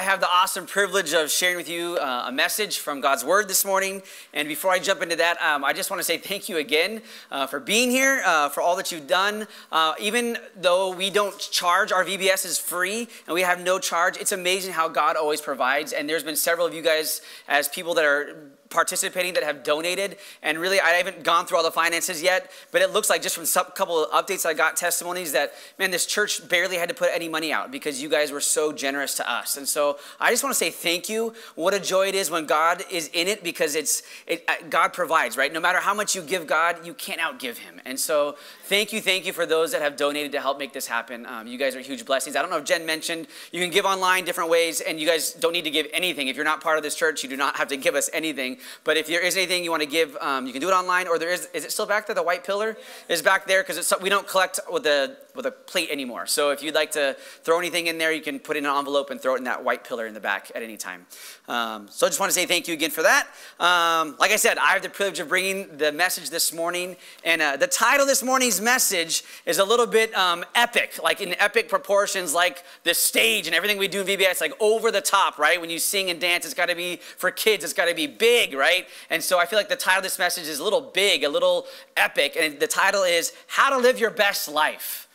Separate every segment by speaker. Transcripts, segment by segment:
Speaker 1: I have the awesome privilege of sharing with you uh, a message from God's Word this morning. And before I jump into that, um, I just want to say thank you again uh, for being here, uh, for all that you've done. Uh, even though we don't charge, our VBS is free and we have no charge. It's amazing how God always provides. And there's been several of you guys, as people that are participating that have donated. And really, I haven't gone through all the finances yet, but it looks like just from a couple of updates I got testimonies that, man, this church barely had to put any money out because you guys were so generous to us. And so I just want to say thank you. What a joy it is when God is in it because it's it, uh, God provides, right? No matter how much you give God, you can't outgive Him. And so thank you, thank you for those that have donated to help make this happen. Um, you guys are huge blessings. I don't know if Jen mentioned you can give online different ways, and you guys don't need to give anything. If you're not part of this church, you do not have to give us anything. But if there is anything you want to give, um, you can do it online, or there is, is it still back there? The white pillar is back there because we don't collect with the with a plate anymore. So if you'd like to throw anything in there, you can put it in an envelope and throw it in that white pillar in the back at any time. Um, so I just want to say thank you again for that. Um, like I said, I have the privilege of bringing the message this morning, and uh, the title this morning's message is a little bit um, epic, like in epic proportions, like the stage and everything we do in VBS, like over the top, right? When you sing and dance, it's got to be for kids, it's got to be big, right? And so I feel like the title of this message is a little big, a little epic, and the title is How to Live Your Best Life.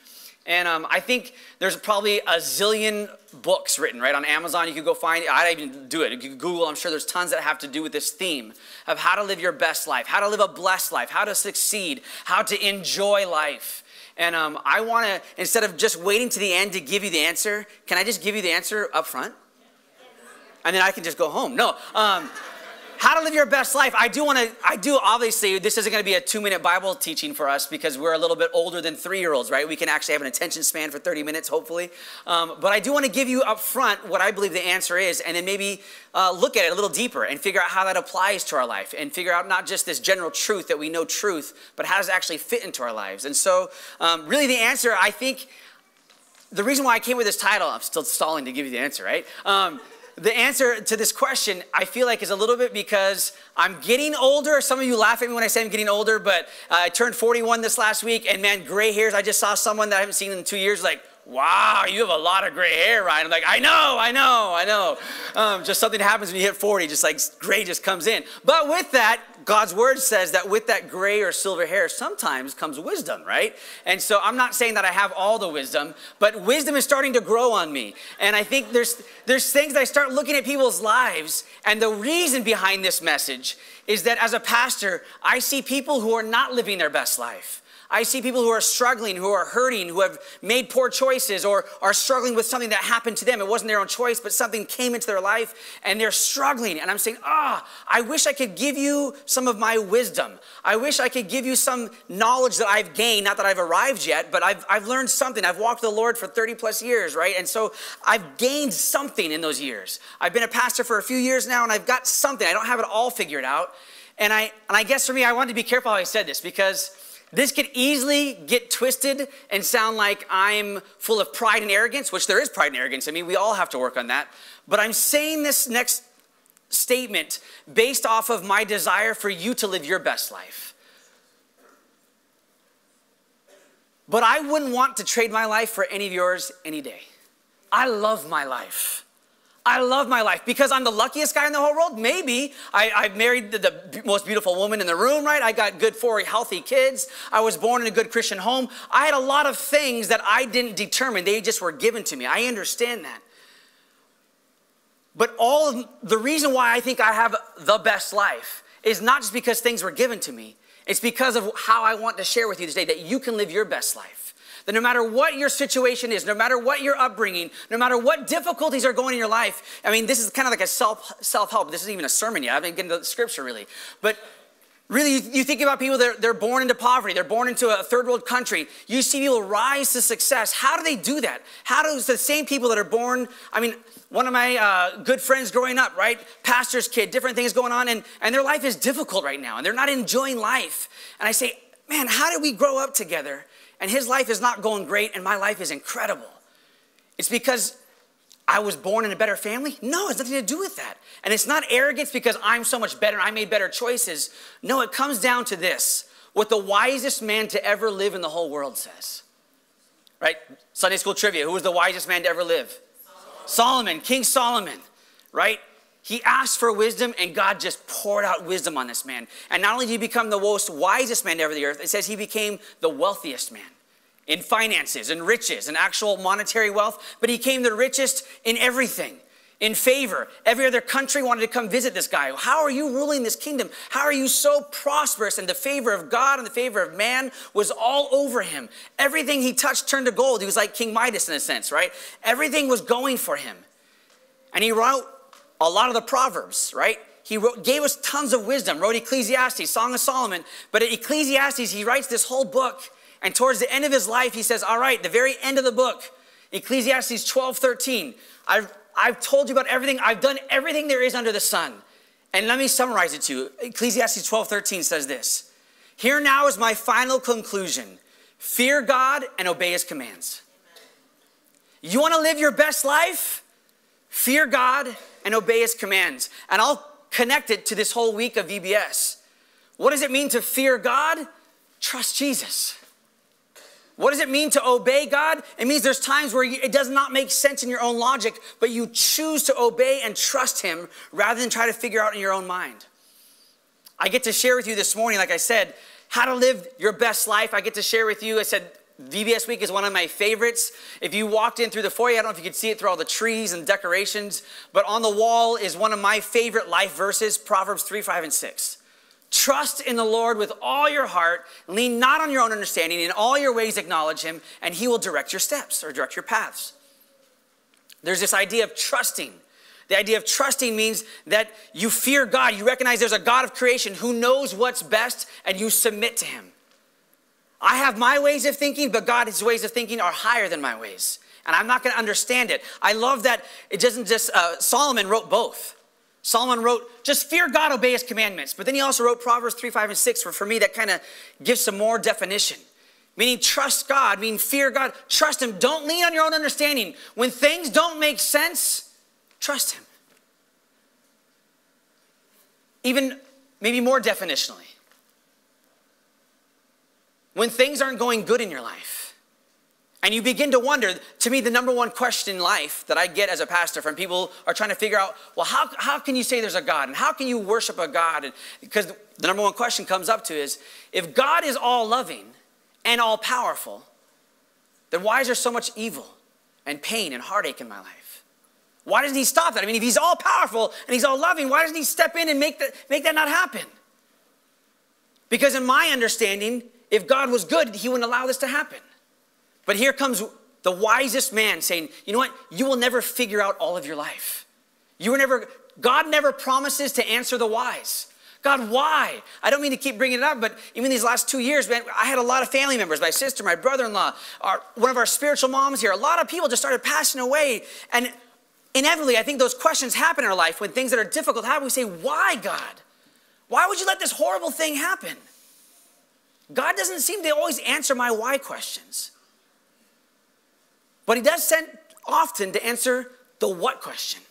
Speaker 1: And um, I think there's probably a zillion books written, right? On Amazon, you could go find it. I even do it. You Google, I'm sure there's tons that have to do with this theme of how to live your best life, how to live a blessed life, how to succeed, how to enjoy life. And um, I want to, instead of just waiting to the end to give you the answer, can I just give you the answer up front? And then I can just go home. No. Um, how to live your best life. I do want to, I do obviously, this isn't going to be a two minute Bible teaching for us because we're a little bit older than three year olds, right? We can actually have an attention span for 30 minutes, hopefully. Um, but I do want to give you up front what I believe the answer is and then maybe uh, look at it a little deeper and figure out how that applies to our life and figure out not just this general truth that we know truth, but how does it actually fit into our lives. And so, um, really, the answer, I think, the reason why I came with this title, I'm still stalling to give you the answer, right? Um, the answer to this question, I feel like, is a little bit because I'm getting older. Some of you laugh at me when I say I'm getting older, but uh, I turned 41 this last week, and man, gray hairs. I just saw someone that I haven't seen in two years, like, wow, you have a lot of gray hair, Ryan. I'm like, I know, I know, I know. Um, just something happens when you hit 40, just like gray just comes in. But with that, God's word says that with that gray or silver hair sometimes comes wisdom, right? And so I'm not saying that I have all the wisdom, but wisdom is starting to grow on me. And I think there's there's things that I start looking at people's lives, and the reason behind this message is that as a pastor, I see people who are not living their best life. I see people who are struggling, who are hurting, who have made poor choices or are struggling with something that happened to them. It wasn't their own choice, but something came into their life and they're struggling. And I'm saying, ah, oh, I wish I could give you some of my wisdom. I wish I could give you some knowledge that I've gained, not that I've arrived yet, but I've, I've learned something. I've walked the Lord for 30 plus years, right? And so I've gained something in those years. I've been a pastor for a few years now and I've got something. I don't have it all figured out. And I, and I guess for me, I wanted to be careful how I said this because this could easily get twisted and sound like I'm full of pride and arrogance, which there is pride and arrogance. I mean, we all have to work on that. But I'm saying this next statement based off of my desire for you to live your best life. But I wouldn't want to trade my life for any of yours any day. I love my life. I love my life because I'm the luckiest guy in the whole world. Maybe I, I married the, the, most beautiful woman in the room, right? I got good, four healthy kids. I was born in a good Christian home. I had a lot of things that I didn't determine, they just were given to me. I understand that. But all of the reason why I think I have the best life is not just because things were given to me, it's because of how I want to share with you today that you can live your best life. That no matter what your situation is, no matter what your upbringing, no matter what difficulties are going in your life, I mean, this is kind of like a self self help. This isn't even a sermon yet. I haven't getting to the scripture really, but. Really, you think about people that they're born into poverty, they're born into a third world country. You see people rise to success. How do they do that? How do the same people that are born, I mean, one of my uh, good friends growing up, right? Pastor's kid, different things going on, and, and their life is difficult right now, and they're not enjoying life. And I say, man, how did we grow up together and his life is not going great and my life is incredible. It's because I was born in a better family? No, it's nothing to do with that. And it's not arrogance because I'm so much better, I made better choices. No, it comes down to this what the wisest man to ever live in the whole world says. Right? Sunday school trivia who was the wisest man to ever live? Solomon, King Solomon, right? He asked for wisdom, and God just poured out wisdom on this man. And not only did he become the most wisest man ever the earth, it says he became the wealthiest man in finances and riches and actual monetary wealth, but he became the richest in everything in favor. Every other country wanted to come visit this guy. How are you ruling this kingdom? How are you so prosperous? And the favor of God and the favor of man was all over him. Everything he touched turned to gold. He was like King Midas in a sense, right? Everything was going for him. And he wrote a lot of the Proverbs, right? He wrote, gave us tons of wisdom, wrote Ecclesiastes, Song of Solomon. But at Ecclesiastes, he writes this whole book. And towards the end of his life, he says, All right, the very end of the book, Ecclesiastes 12, 13. I've I've told you about everything. I've done everything there is under the sun. And let me summarize it to you. Ecclesiastes 12 13 says this Here now is my final conclusion fear God and obey his commands. You want to live your best life? Fear God and obey his commands. And I'll connect it to this whole week of VBS. What does it mean to fear God? Trust Jesus. What does it mean to obey God? It means there's times where it does not make sense in your own logic, but you choose to obey and trust Him rather than try to figure out in your own mind. I get to share with you this morning, like I said, how to live your best life. I get to share with you. I said, VBS Week is one of my favorites. If you walked in through the foyer, I don't know if you could see it through all the trees and decorations, but on the wall is one of my favorite life verses Proverbs 3, 5, and 6. Trust in the Lord with all your heart. Lean not on your own understanding. In all your ways, acknowledge Him, and He will direct your steps or direct your paths. There's this idea of trusting. The idea of trusting means that you fear God. You recognize there's a God of creation who knows what's best, and you submit to Him. I have my ways of thinking, but God's ways of thinking are higher than my ways. And I'm not going to understand it. I love that it doesn't just, uh, Solomon wrote both. Solomon wrote, just fear God, obey his commandments. But then he also wrote Proverbs 3, 5, and 6, where for me that kind of gives some more definition. Meaning, trust God, meaning fear God, trust him. Don't lean on your own understanding. When things don't make sense, trust him. Even maybe more definitionally. When things aren't going good in your life, and you begin to wonder, to me, the number one question in life that I get as a pastor from people are trying to figure out, well, how, how can you say there's a God? And how can you worship a God? And because the number one question comes up to is, if God is all loving and all powerful, then why is there so much evil and pain and heartache in my life? Why doesn't he stop that? I mean, if he's all powerful and he's all loving, why doesn't he step in and make that, make that not happen? Because in my understanding, if God was good, he wouldn't allow this to happen. But here comes the wisest man saying, you know what? You will never figure out all of your life. You were never, God never promises to answer the wise. God, why? I don't mean to keep bringing it up, but even these last two years, man, I had a lot of family members, my sister, my brother-in-law, our, one of our spiritual moms here. A lot of people just started passing away. And inevitably, I think those questions happen in our life when things that are difficult happen. We say, why, God? Why would you let this horrible thing happen? God doesn't seem to always answer my why questions. But he does send often to answer the what question.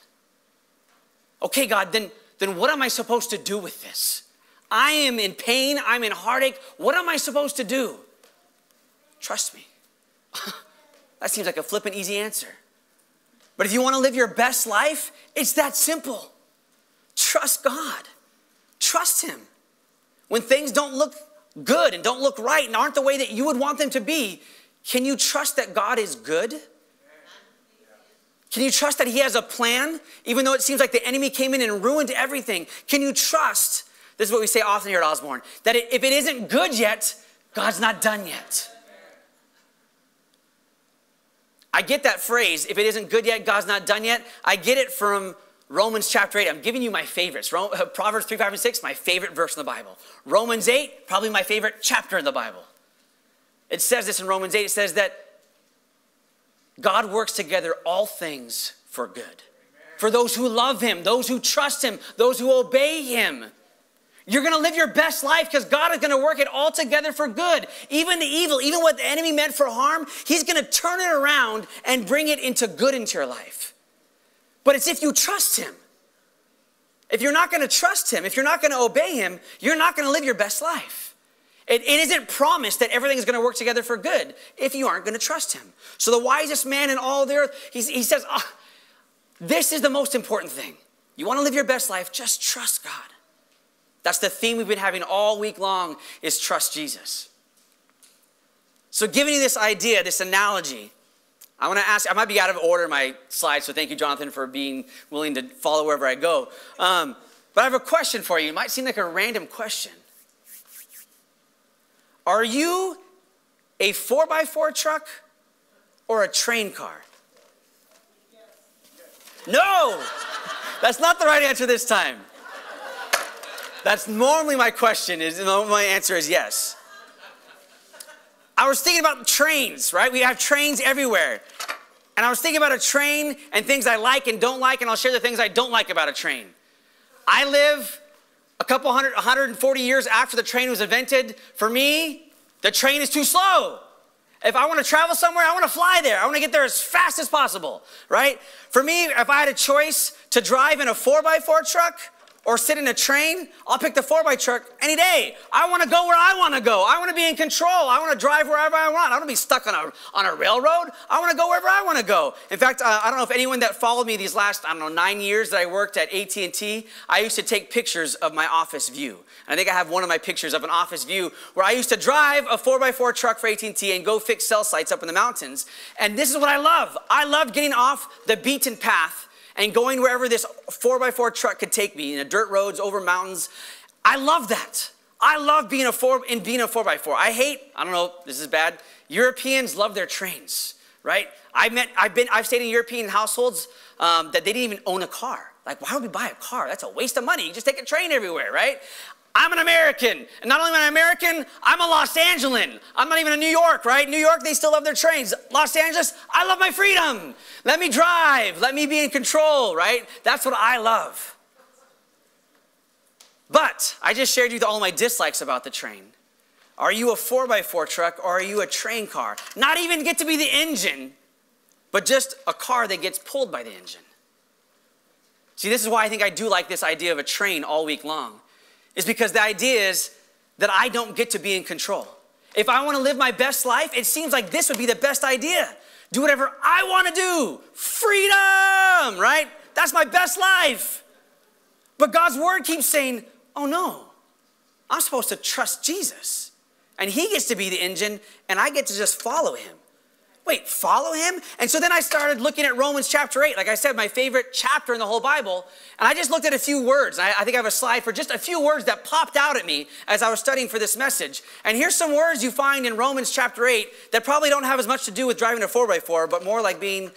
Speaker 1: Okay, God, then, then what am I supposed to do with this? I am in pain, I'm in heartache. What am I supposed to do? Trust me. that seems like a flippant, easy answer. But if you want to live your best life, it's that simple. Trust God, trust Him. When things don't look good and don't look right and aren't the way that you would want them to be, can you trust that God is good? Can you trust that He has a plan, even though it seems like the enemy came in and ruined everything? Can you trust, this is what we say often here at Osborne, that if it isn't good yet, God's not done yet? I get that phrase, if it isn't good yet, God's not done yet. I get it from Romans chapter 8. I'm giving you my favorites. Uh, Proverbs 3, 5, and 6, my favorite verse in the Bible. Romans 8, probably my favorite chapter in the Bible. It says this in Romans 8 it says that God works together all things for good. For those who love Him, those who trust Him, those who obey Him. You're gonna live your best life because God is gonna work it all together for good. Even the evil, even what the enemy meant for harm, He's gonna turn it around and bring it into good into your life. But it's if you trust Him. If you're not gonna trust Him, if you're not gonna obey Him, you're not gonna live your best life. It, it isn't promised that everything is going to work together for good if you aren't going to trust him. So the wisest man in all the earth, he, he says, oh, This is the most important thing. You want to live your best life, just trust God. That's the theme we've been having all week long is trust Jesus. So giving you this idea, this analogy, I want to ask, I might be out of order in my slides, so thank you, Jonathan, for being willing to follow wherever I go. Um, but I have a question for you. It might seem like a random question. Are you a 4x4 truck or a train car? No! That's not the right answer this time. That's normally my question, is my answer is yes. I was thinking about trains, right? We have trains everywhere. And I was thinking about a train and things I like and don't like, and I'll share the things I don't like about a train. I live a couple hundred, 140 years after the train was invented. For me, the train is too slow. If I want to travel somewhere, I want to fly there. I want to get there as fast as possible, right? For me, if I had a choice to drive in a 4x4 truck or sit in a train, I'll pick the 4x truck any day. I want to go where I want to go. I want to be in control. I want to drive wherever I want. I to be stuck on a, on a railroad. I want to go wherever I want to go. In fact, uh, I don't know if anyone that followed me these last, I don't know, nine years that I worked at AT&T, I used to take pictures of my office view. I think I have one of my pictures of an office view where I used to drive a 4x4 truck for AT&T and go fix cell sites up in the mountains. And this is what I love. I love getting off the beaten path and going wherever this 4x4 truck could take me in the dirt roads, over mountains. I love that. I love being a four in being a 4x4. I hate, I don't know, this is bad. Europeans love their trains, right? I met, I've been, I've stayed in European households um, that they didn't even own a car. Like, why would we buy a car? That's a waste of money. You just take a train everywhere, right? I'm an American. And not only am I an American, I'm a Los Angelean. I'm not even in New York, right? New York, they still love their trains. Los Angeles, I love my freedom. Let me drive. Let me be in control, right? That's what I love. But I just shared with you all my dislikes about the train. Are you a 4x4 truck or are you a train car? Not even get to be the engine, but just a car that gets pulled by the engine. See, this is why I think I do like this idea of a train all week long is because the idea is that I don't get to be in control. If I want to live my best life, it seems like this would be the best idea. Do whatever I want to do. Freedom, right? That's my best life. But God's word keeps saying, oh no, I'm supposed to trust Jesus. And he gets to be the engine, and I get to just follow him wait, follow him? And so then I started looking at Romans chapter 8, like I said, my favorite chapter in the whole Bible. And I just looked at a few words. I, I, think I have a slide for just a few words that popped out at me as I was studying for this message. And here's some words you find in Romans chapter 8 that probably don't have as much to do with driving a 4x4, but more like being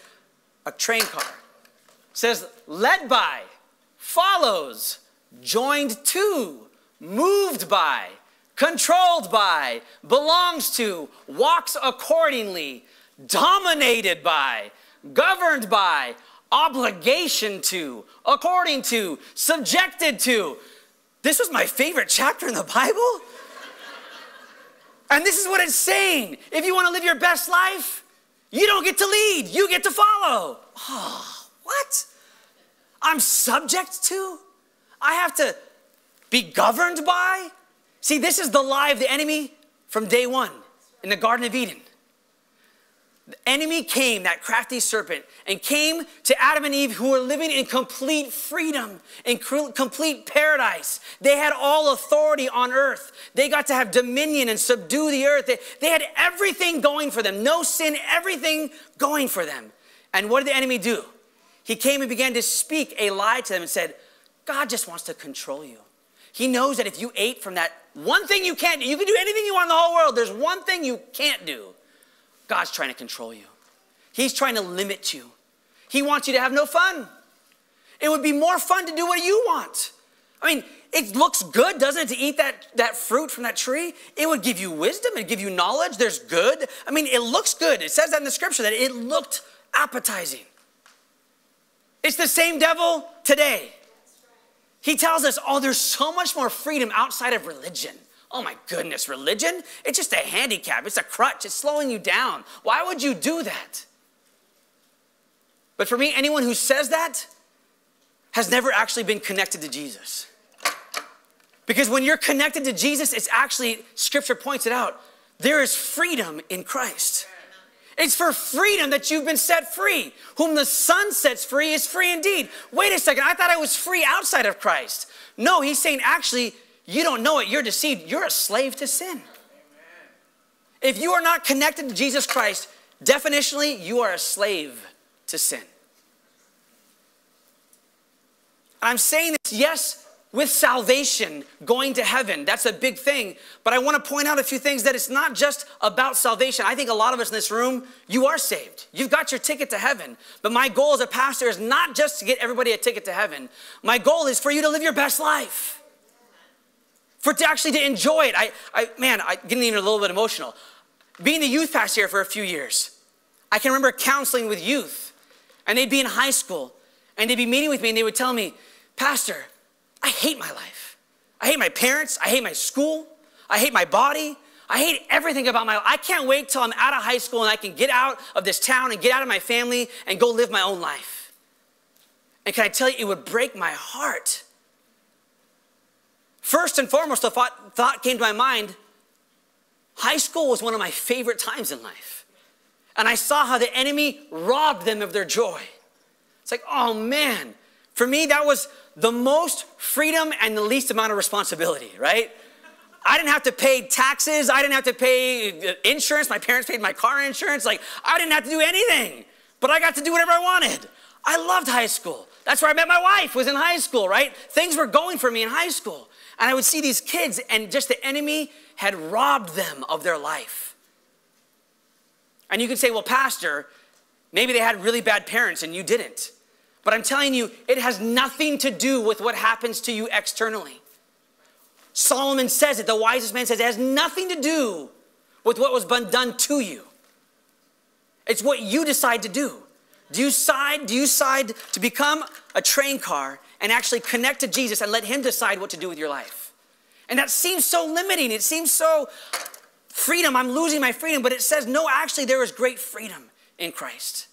Speaker 1: a train car. It says, led by, follows, joined to, moved by, controlled by, belongs to, walks accordingly, dominated by, governed by, obligation to, according to, subjected to. This was my favorite chapter in the Bible. and this is what it's saying. If you want to live your best life, you don't get to lead, you get to follow. Oh, what? I'm subject to? I have to be governed by? See, this is the lie of the enemy from day one in the Garden of Eden. The enemy came, that crafty serpent, and came to Adam and Eve who were living in complete freedom, in complete paradise. They had all authority on earth. They got to have dominion and subdue the earth. They, they had everything going for them no sin, everything going for them. And what did the enemy do? He came and began to speak a lie to them and said, God just wants to control you. He knows that if you ate from that one thing you can't do, you can do anything you want in the whole world, there's one thing you can't do God's trying to control you. He's trying to limit you. He wants you to have no fun. It would be more fun to do what you want. I mean, it looks good, doesn't it, to eat that, that fruit from that tree? It would give you wisdom, it give you knowledge. There's good. I mean, it looks good. It says that in the scripture that it looked appetizing. It's the same devil today. He tells us, oh, there's so much more freedom outside of religion. Oh my goodness, religion? It's just a handicap, it's a crutch, it's slowing you down. Why would you do that? But for me, anyone who says that has never actually been connected to Jesus. Because when you're connected to Jesus, it's actually, scripture points it out, there is freedom in Christ. It's for freedom that you've been set free. Whom the Son sets free is free indeed. Wait a second, I thought I was free outside of Christ. No, he's saying actually, you don't know it, you're deceived. You're a slave to sin. If you are not connected to Jesus Christ, definitionally, you are a slave to sin. I'm saying this, yes, with salvation, going to heaven. That's a big thing. But I want to point out a few things that it's not just about salvation. I think a lot of us in this room, you are saved. You've got your ticket to heaven. But my goal as a pastor is not just to get everybody a ticket to heaven. My goal is for you to live your best life. For to actually to enjoy it. I, I man, I getting even a little bit emotional. Being the youth pastor here for a few years, I can remember counseling with youth, and they'd be in high school, and they'd be meeting with me, and they would tell me, Pastor, I hate my life. I hate my parents. I hate my school. I hate my body. I hate everything about my life. I can't wait till I'm out of high school and I can get out of this town and get out of my family and go live my own life. And can I tell you, it would break my heart. First and foremost, the thought, thought came to my mind high school was one of my favorite times in life. And I saw how the enemy robbed them of their joy. It's like, oh man, for me, that was the most freedom and the least amount of responsibility, right? I didn't have to pay taxes. I didn't have to pay uh, insurance. My parents paid my car insurance. Like, I didn't have to do anything, but I got to do whatever I wanted. I loved high school. That's where I met my wife, was in high school, right? Things were going for me in high school. And I would see these kids, and just the enemy had robbed them of their life. And you could say, well, Pastor, maybe they had really bad parents and you didn't. But I'm telling you, it has nothing to do with what happens to you externally. Solomon says it, the wisest man says it has nothing to do with what was done to you. It's what you decide to do. Do you side, do you side to become a train car and actually connect to Jesus and let him decide what to do with your life? And that seems so limiting. It seems so freedom. I'm losing my freedom, but it says no, actually there is great freedom in Christ.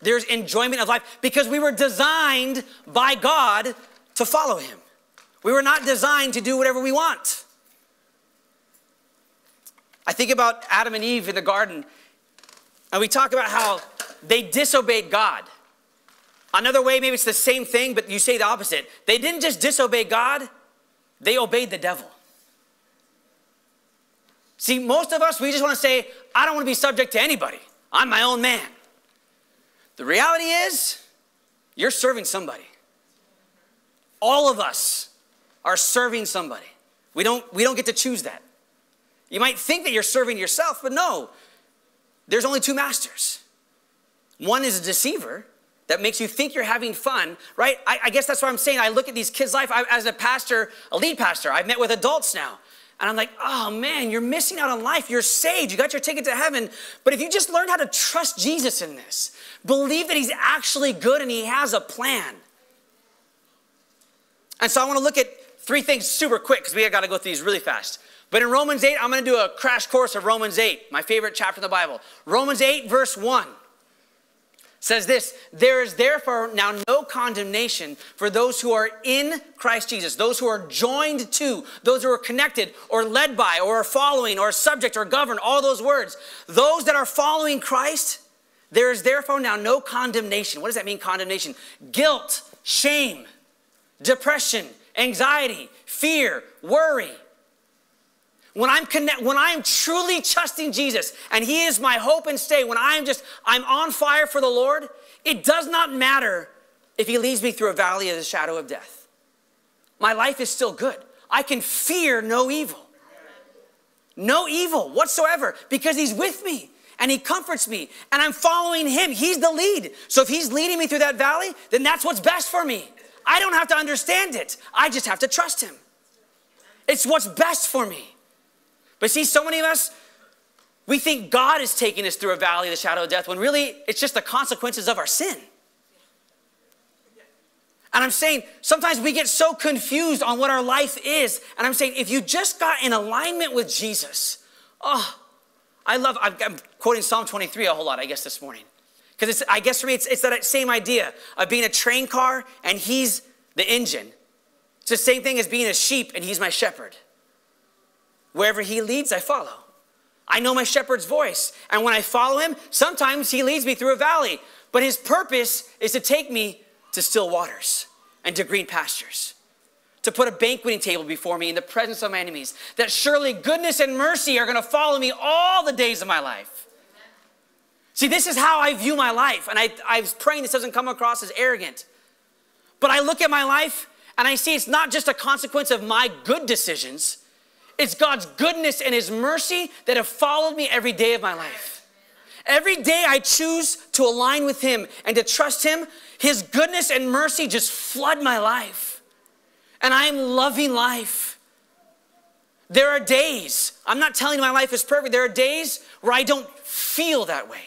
Speaker 1: There's enjoyment of life because we were designed by God to follow Him. We were not designed to do whatever we want. I think about Adam and Eve in the garden, and we talk about how they disobeyed God. Another way, maybe it's the same thing, but you say the opposite. They didn't just disobey God, they obeyed the devil. See, most of us, we just want to say, I don't want to be subject to anybody. I'm my own man. The reality is, you're serving somebody. All of us are serving somebody. We don't, we don't get to choose that. You might think that you're serving yourself, but no, there's only two masters. One is a deceiver that makes you think you're having fun, right? I, I guess that's what I'm saying. I look at these kids' life I, as a pastor, a lead pastor. I've met with adults now. And I'm like, oh man, you're missing out on life. You're saved. You got your ticket to heaven. But if you just learn how to trust Jesus in this, believe that He's actually good and He has a plan. And so I want to look at three things super quick because we got to go through these really fast. But in Romans 8, I'm going to do a crash course of Romans 8, my favorite chapter in the Bible. Romans 8, verse 1 says this There is therefore now no condemnation for those who are in Christ Jesus, those who are joined to, those who are connected or led by or are following or subject or governed, all those words. Those that are following Christ, there is therefore now no condemnation. What does that mean, condemnation? Guilt, shame, depression, anxiety, fear, worry. When I'm connect, when I am truly trusting Jesus and He is my hope and stay, when I'm just I'm on fire for the Lord, it does not matter if He leads me through a valley of the shadow of death. My life is still good. I can fear no evil. No evil whatsoever because He's with me and He comforts me and I'm following Him. He's the lead. So if He's leading me through that valley, then that's what's best for me. I don't have to understand it, I just have to trust Him. It's what's best for me. But see, so many of us, we think God is taking us through a valley of the shadow of death when really it's just the consequences of our sin. And I'm saying sometimes we get so confused on what our life is. And I'm saying if you just got in alignment with Jesus, oh, I love, I'm quoting Psalm 23 a whole lot, I guess, this morning. Because it's, I guess for me, it's, it's that same idea of being a train car and he's the engine. It's the same thing as being a sheep and he's my shepherd. Wherever he leads, I follow. I know my shepherd's voice. And when I follow him, sometimes he leads me through a valley. But his purpose is to take me to still waters and to green pastures, to put a banqueting table before me in the presence of my enemies, that surely goodness and mercy are going to follow me all the days of my life. See, this is how I view my life. And I, I was praying this doesn't come across as arrogant. But I look at my life and I see it's not just a consequence of my good decisions, it's God's goodness and His mercy that have followed me every day of my life. Every day I choose to align with Him and to trust Him, His goodness and mercy just flood my life. And I am loving life. There are days, I'm not telling you my life is perfect, there are days where I don't feel that way.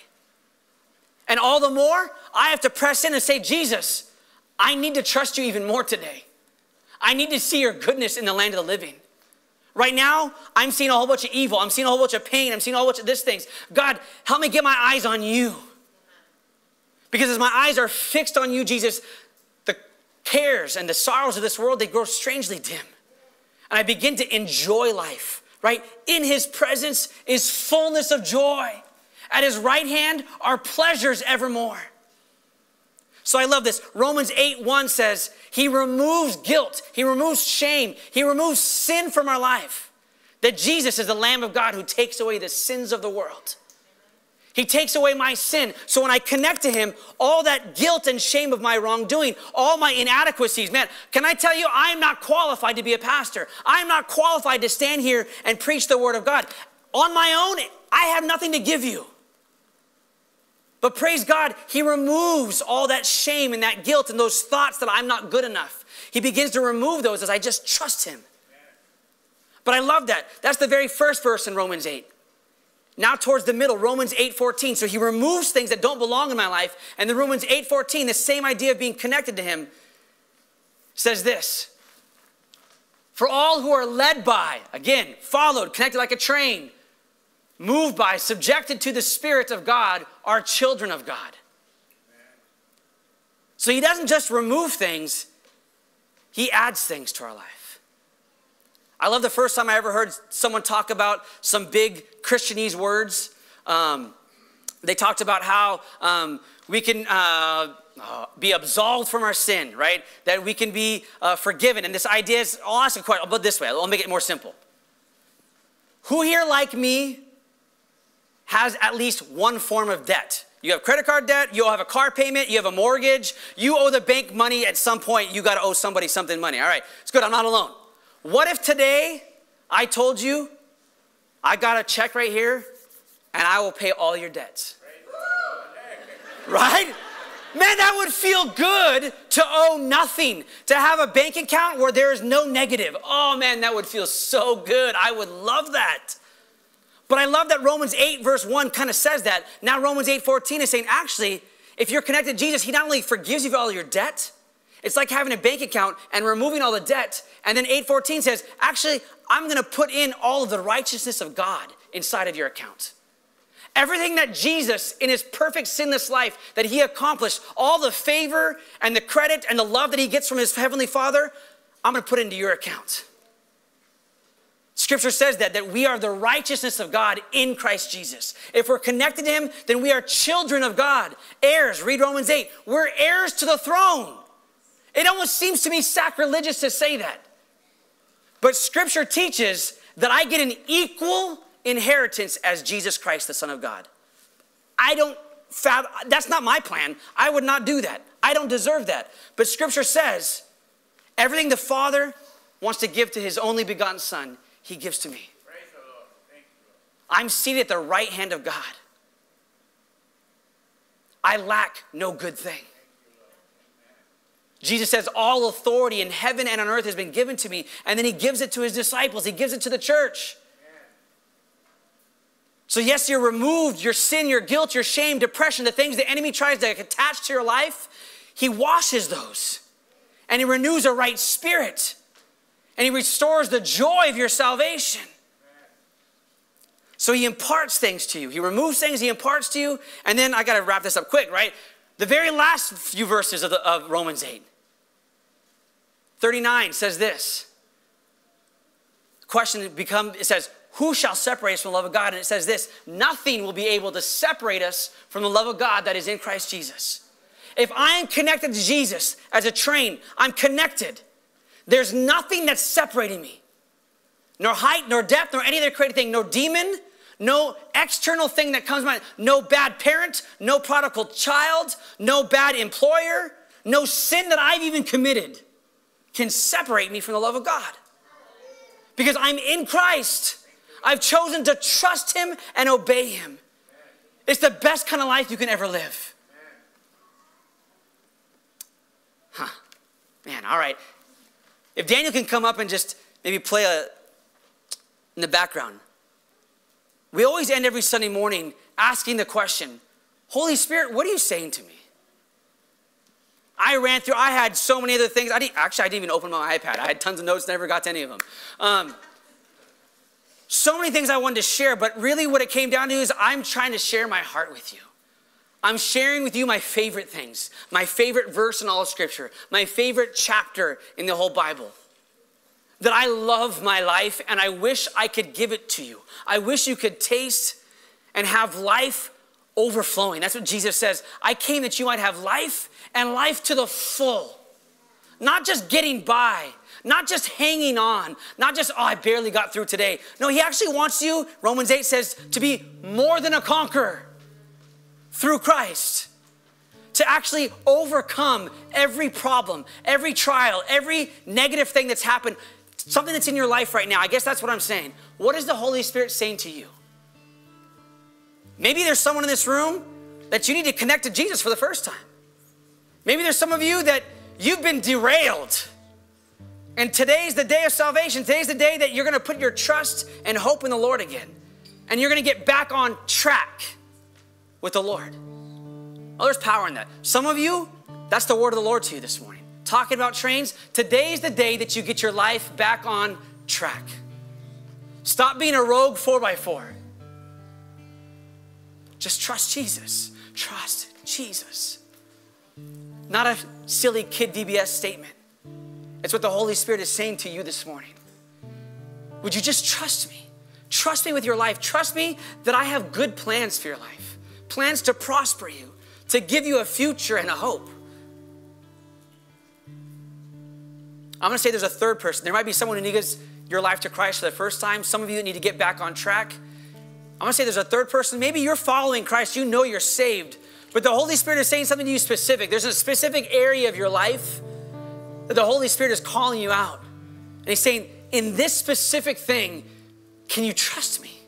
Speaker 1: And all the more, I have to press in and say, Jesus, I need to trust you even more today. I need to see your goodness in the land of the living. Right now, I'm seeing a whole bunch of evil. I'm seeing a whole bunch of pain. I'm seeing a whole bunch of this things. God, help me get my eyes on you. Because as my eyes are fixed on you, Jesus, the cares and the sorrows of this world, they grow strangely dim. And I begin to enjoy life, right? In his presence is fullness of joy. At his right hand are pleasures evermore. So I love this. Romans 8 1 says, He removes guilt, He removes shame, He removes sin from our life. That Jesus is the Lamb of God who takes away the sins of the world. He takes away my sin. So when I connect to Him, all that guilt and shame of my wrongdoing, all my inadequacies, man, can I tell you, I'm not qualified to be a pastor. I'm not qualified to stand here and preach the Word of God. On my own, I have nothing to give you. But praise God, He removes all that shame and that guilt and those thoughts that I'm not good enough. He begins to remove those as I just trust Him. But I love that. That's the very first verse in Romans 8. Now towards the middle, Romans 8:14. So he removes things that don't belong in my life. And the Romans 8:14, the same idea of being connected to him, says this. For all who are led by, again, followed, connected like a train, moved by, subjected to the Spirit of God, are children of God. So he doesn't just remove things, he adds things to our life. I love the first time I ever heard someone talk about some big Christianese words. Um, they talked about how um, we can uh, be absolved from our sin, right? That we can be uh, forgiven. And this idea is, I'll ask a question, I'll put it this way, I'll make it more simple. Who here, like me, has at least one form of debt. You have credit card debt, you have a car payment, you have a mortgage, you owe the bank money at some point, you got to owe somebody something money. All right, it's good, I'm not alone. What if today I told you I got a check right here and I will pay all your debts? Right? Man, that would feel good to owe nothing, to have a bank account where there is no negative. Oh man, that would feel so good. I would love that. But I love that Romans 8, verse 1 kind of says that. Now, Romans 8, 14 is saying, actually, if you're connected to Jesus, He not only forgives you for all your debt, it's like having a bank account and removing all the debt. And then 8:14 says, actually, I'm to put in all of the righteousness of God inside of your account. Everything that Jesus, in his perfect sinless life, that he accomplished, all the favor and the credit and the love that he gets from his heavenly Father, I'm to put into your account. Scripture says that, that we are the righteousness of God in Christ Jesus. If we're connected to Him, then we are children of God, heirs. Read Romans 8. We're heirs to the throne. It almost seems to me sacrilegious to say that. But Scripture teaches that I get an equal inheritance as Jesus Christ, the Son of God. I don't, that's not my plan. I would not do that. I don't deserve that. But Scripture says everything the Father wants to give to His only begotten Son he gives to me. I'm seated at the right hand of God. I lack no good thing. Jesus says, All authority in heaven and on earth has been given to me. And then he gives it to his disciples, he gives it to the church. So, yes, you're removed, your sin, your guilt, your shame, depression, the things the enemy tries to attach to your life, he washes those and he renews a right spirit and He restores the joy of your salvation. So He imparts things to you. He removes things, He imparts to you. And then I got to wrap this up quick, right? The very last few verses of, the, of Romans 8. 39 says this. question become it says, Who shall separate us from the love of God? And it says this nothing will be able to separate us from the love of God that is in Christ Jesus. If I am connected to Jesus as a train, I'm connected. There's nothing that's separating me. Nor height, nor depth, nor any other created thing, no demon, no external thing that comes to mind, no bad parent, no prodigal child, no bad employer, no sin that I've even committed can separate me from the love of God. Because I'm in Christ. I've chosen to trust Him and obey Him. It's the best kind of life you can ever live. Huh. Man, all right. If Daniel can come up and just maybe play a in the background. We always end every Sunday morning asking the question, Holy Spirit, what are you saying to me? I ran through, I had so many other things. I didn't, actually, I didn't even open my iPad. I had tons of notes, never got to any of them. Um, so many things I wanted to share, but really what it came down to is I'm trying to share my heart with you. I'm sharing with you my favorite things, my favorite verse in all of Scripture, my favorite chapter in the whole Bible. That I love my life and I wish I could give it to you. I wish you could taste and have life overflowing. That's what Jesus says. I came that you might have life and life to the full. Not just getting by, not just hanging on, not just, oh, I barely got through today. No, he actually wants you, Romans 8 says, to be more than a conqueror through Christ. To actually overcome every problem, every trial, every negative thing that's happened, something that's in your life right now. I guess that's what I'm saying. What is the Holy Spirit saying to you? Maybe there's someone in this room that you need to connect to Jesus for the first time. Maybe there's some of you that you've been derailed. And today's the day of salvation. Today's the day that you're going to put your trust and hope in the Lord again. And you're going to get back on track with the Lord. Oh, there's power in that. Some of you, that's the word of the Lord to you this morning. Talking about trains, today's the day that you get your life back on track. Stop being a rogue 4x4. Just trust Jesus. Trust Jesus. Not a silly kid VBS statement. It's what the Holy Spirit is saying to you this morning. Would you just trust me? Trust me with your life. Trust me that I have good plans for your life, plans to prosper you, to give you a future and a hope. I'm gonna say there's a third person. There might be someone who needs your life to Christ for the first time, some of you need to get back on track. I'm gonna say there's a third person. Maybe you're following Christ, you know you're saved, but the Holy Spirit is saying something to you specific. There's a specific area of your life that the Holy Spirit is calling you out. And He's saying, in this specific thing, can you trust me?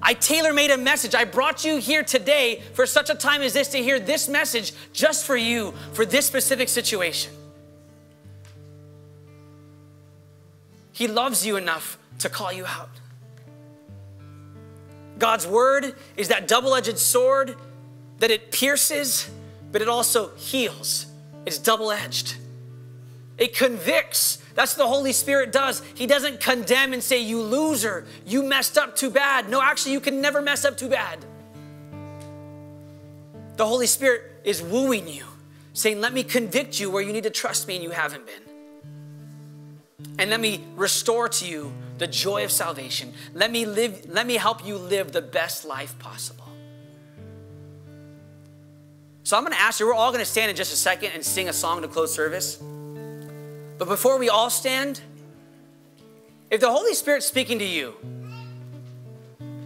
Speaker 1: I tailor made a message. I brought you here today for such a time as this to hear this message just for you, for this specific situation. He loves you enough to call you out. God's word is that double edged sword that it pierces, but it also heals. It's double edged. It convicts. That's the Holy Spirit does. He doesn't condemn and say, You loser, you messed up too bad. No, actually, you can never mess up too bad. The Holy Spirit is wooing you, saying, Let me convict you where you need to trust me and you haven't been. And let me restore to you the joy of salvation. Let me live, let me help you live the best life possible. So I'm gonna ask you, we're all gonna stand in just a second and sing a song to close service. But before we all stand, if the Holy Spirit's speaking to you,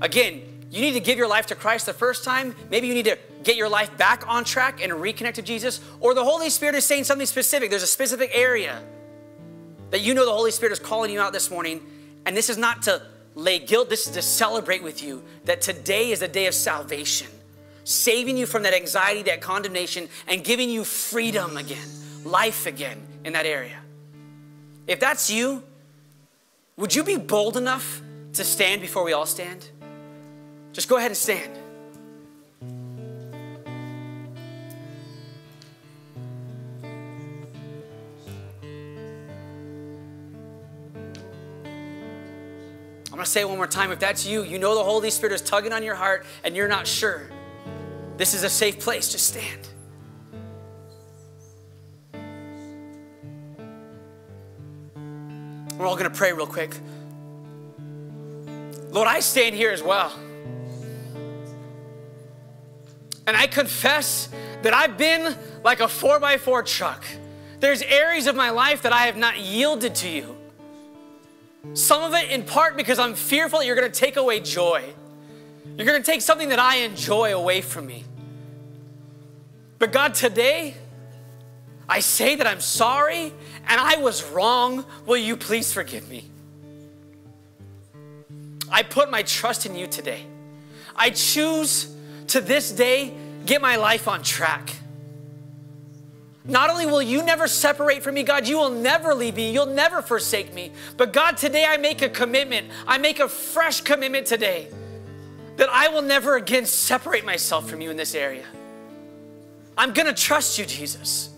Speaker 1: again, you need to give your life to Christ the first time. Maybe you need to get your life back on track and reconnect to Jesus. Or the Holy Spirit is saying something specific. There's a specific area that you know the Holy Spirit is calling you out this morning and this is not to lay guilt, this is to celebrate with you that today is a day of salvation, saving you from that anxiety, that condemnation, and giving you freedom again, life again in that area. If that's you, would you be bold enough to stand before we all stand? Just go ahead and stand. I'm gonna say it one more time. If that's you, you know the Holy Spirit is tugging on your heart and you're not sure. This is a safe place. Just stand. We're all gonna pray real quick. Lord, I stand here as well. And I confess that I've been like a four by four truck. There's areas of my life that I have not yielded to you. Some of it in part because I'm fearful that you're going to take away joy. You're going to take something that I enjoy away from me. But God, today, I say that I'm sorry and I was wrong. Will you please forgive me? I put my trust in you today. I choose to this day get my life on track. Not only will you never separate from me, God, you will never leave me, you'll never forsake me. But God, today I make a commitment. I make a fresh commitment today that I will never again separate myself from you in this area. I'm gonna trust you, Jesus.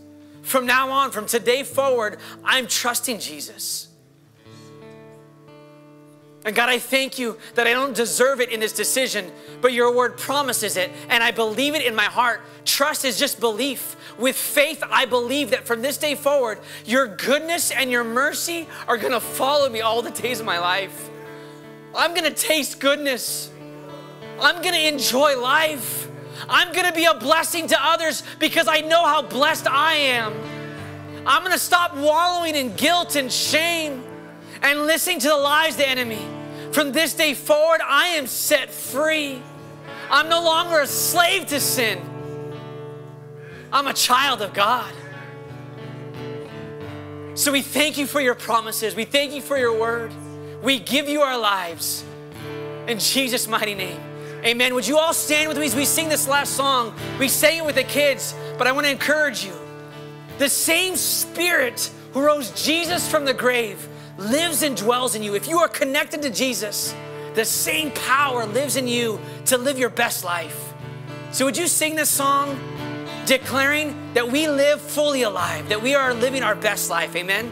Speaker 1: From now on, from today forward, I'm trusting Jesus. And God, I thank you that I don't deserve it in this decision, but your word promises it, and I believe it in my heart. Trust is just belief. With faith, I believe that from this day forward, your goodness and your mercy are gonna follow me all the days of my life. I'm gonna taste goodness. I'm gonna enjoy life. I'm gonna be a blessing to others because I know how blessed I am. I'm gonna stop wallowing in guilt and shame and listening to the lies of the enemy. From this day forward, I am set free. I'm no longer a slave to sin. I'm a child of God. So we thank you for your promises. We thank you for your word. We give you our lives. In Jesus' mighty name. Amen. Would you all stand with me as we sing this last song? We sang it with the kids, but I want to encourage you. The same spirit who rose Jesus from the grave lives and dwells in you. If you are connected to Jesus, the same power lives in you to live your best life. So, would you sing this song declaring that we live fully alive, that we are living our best life? Amen.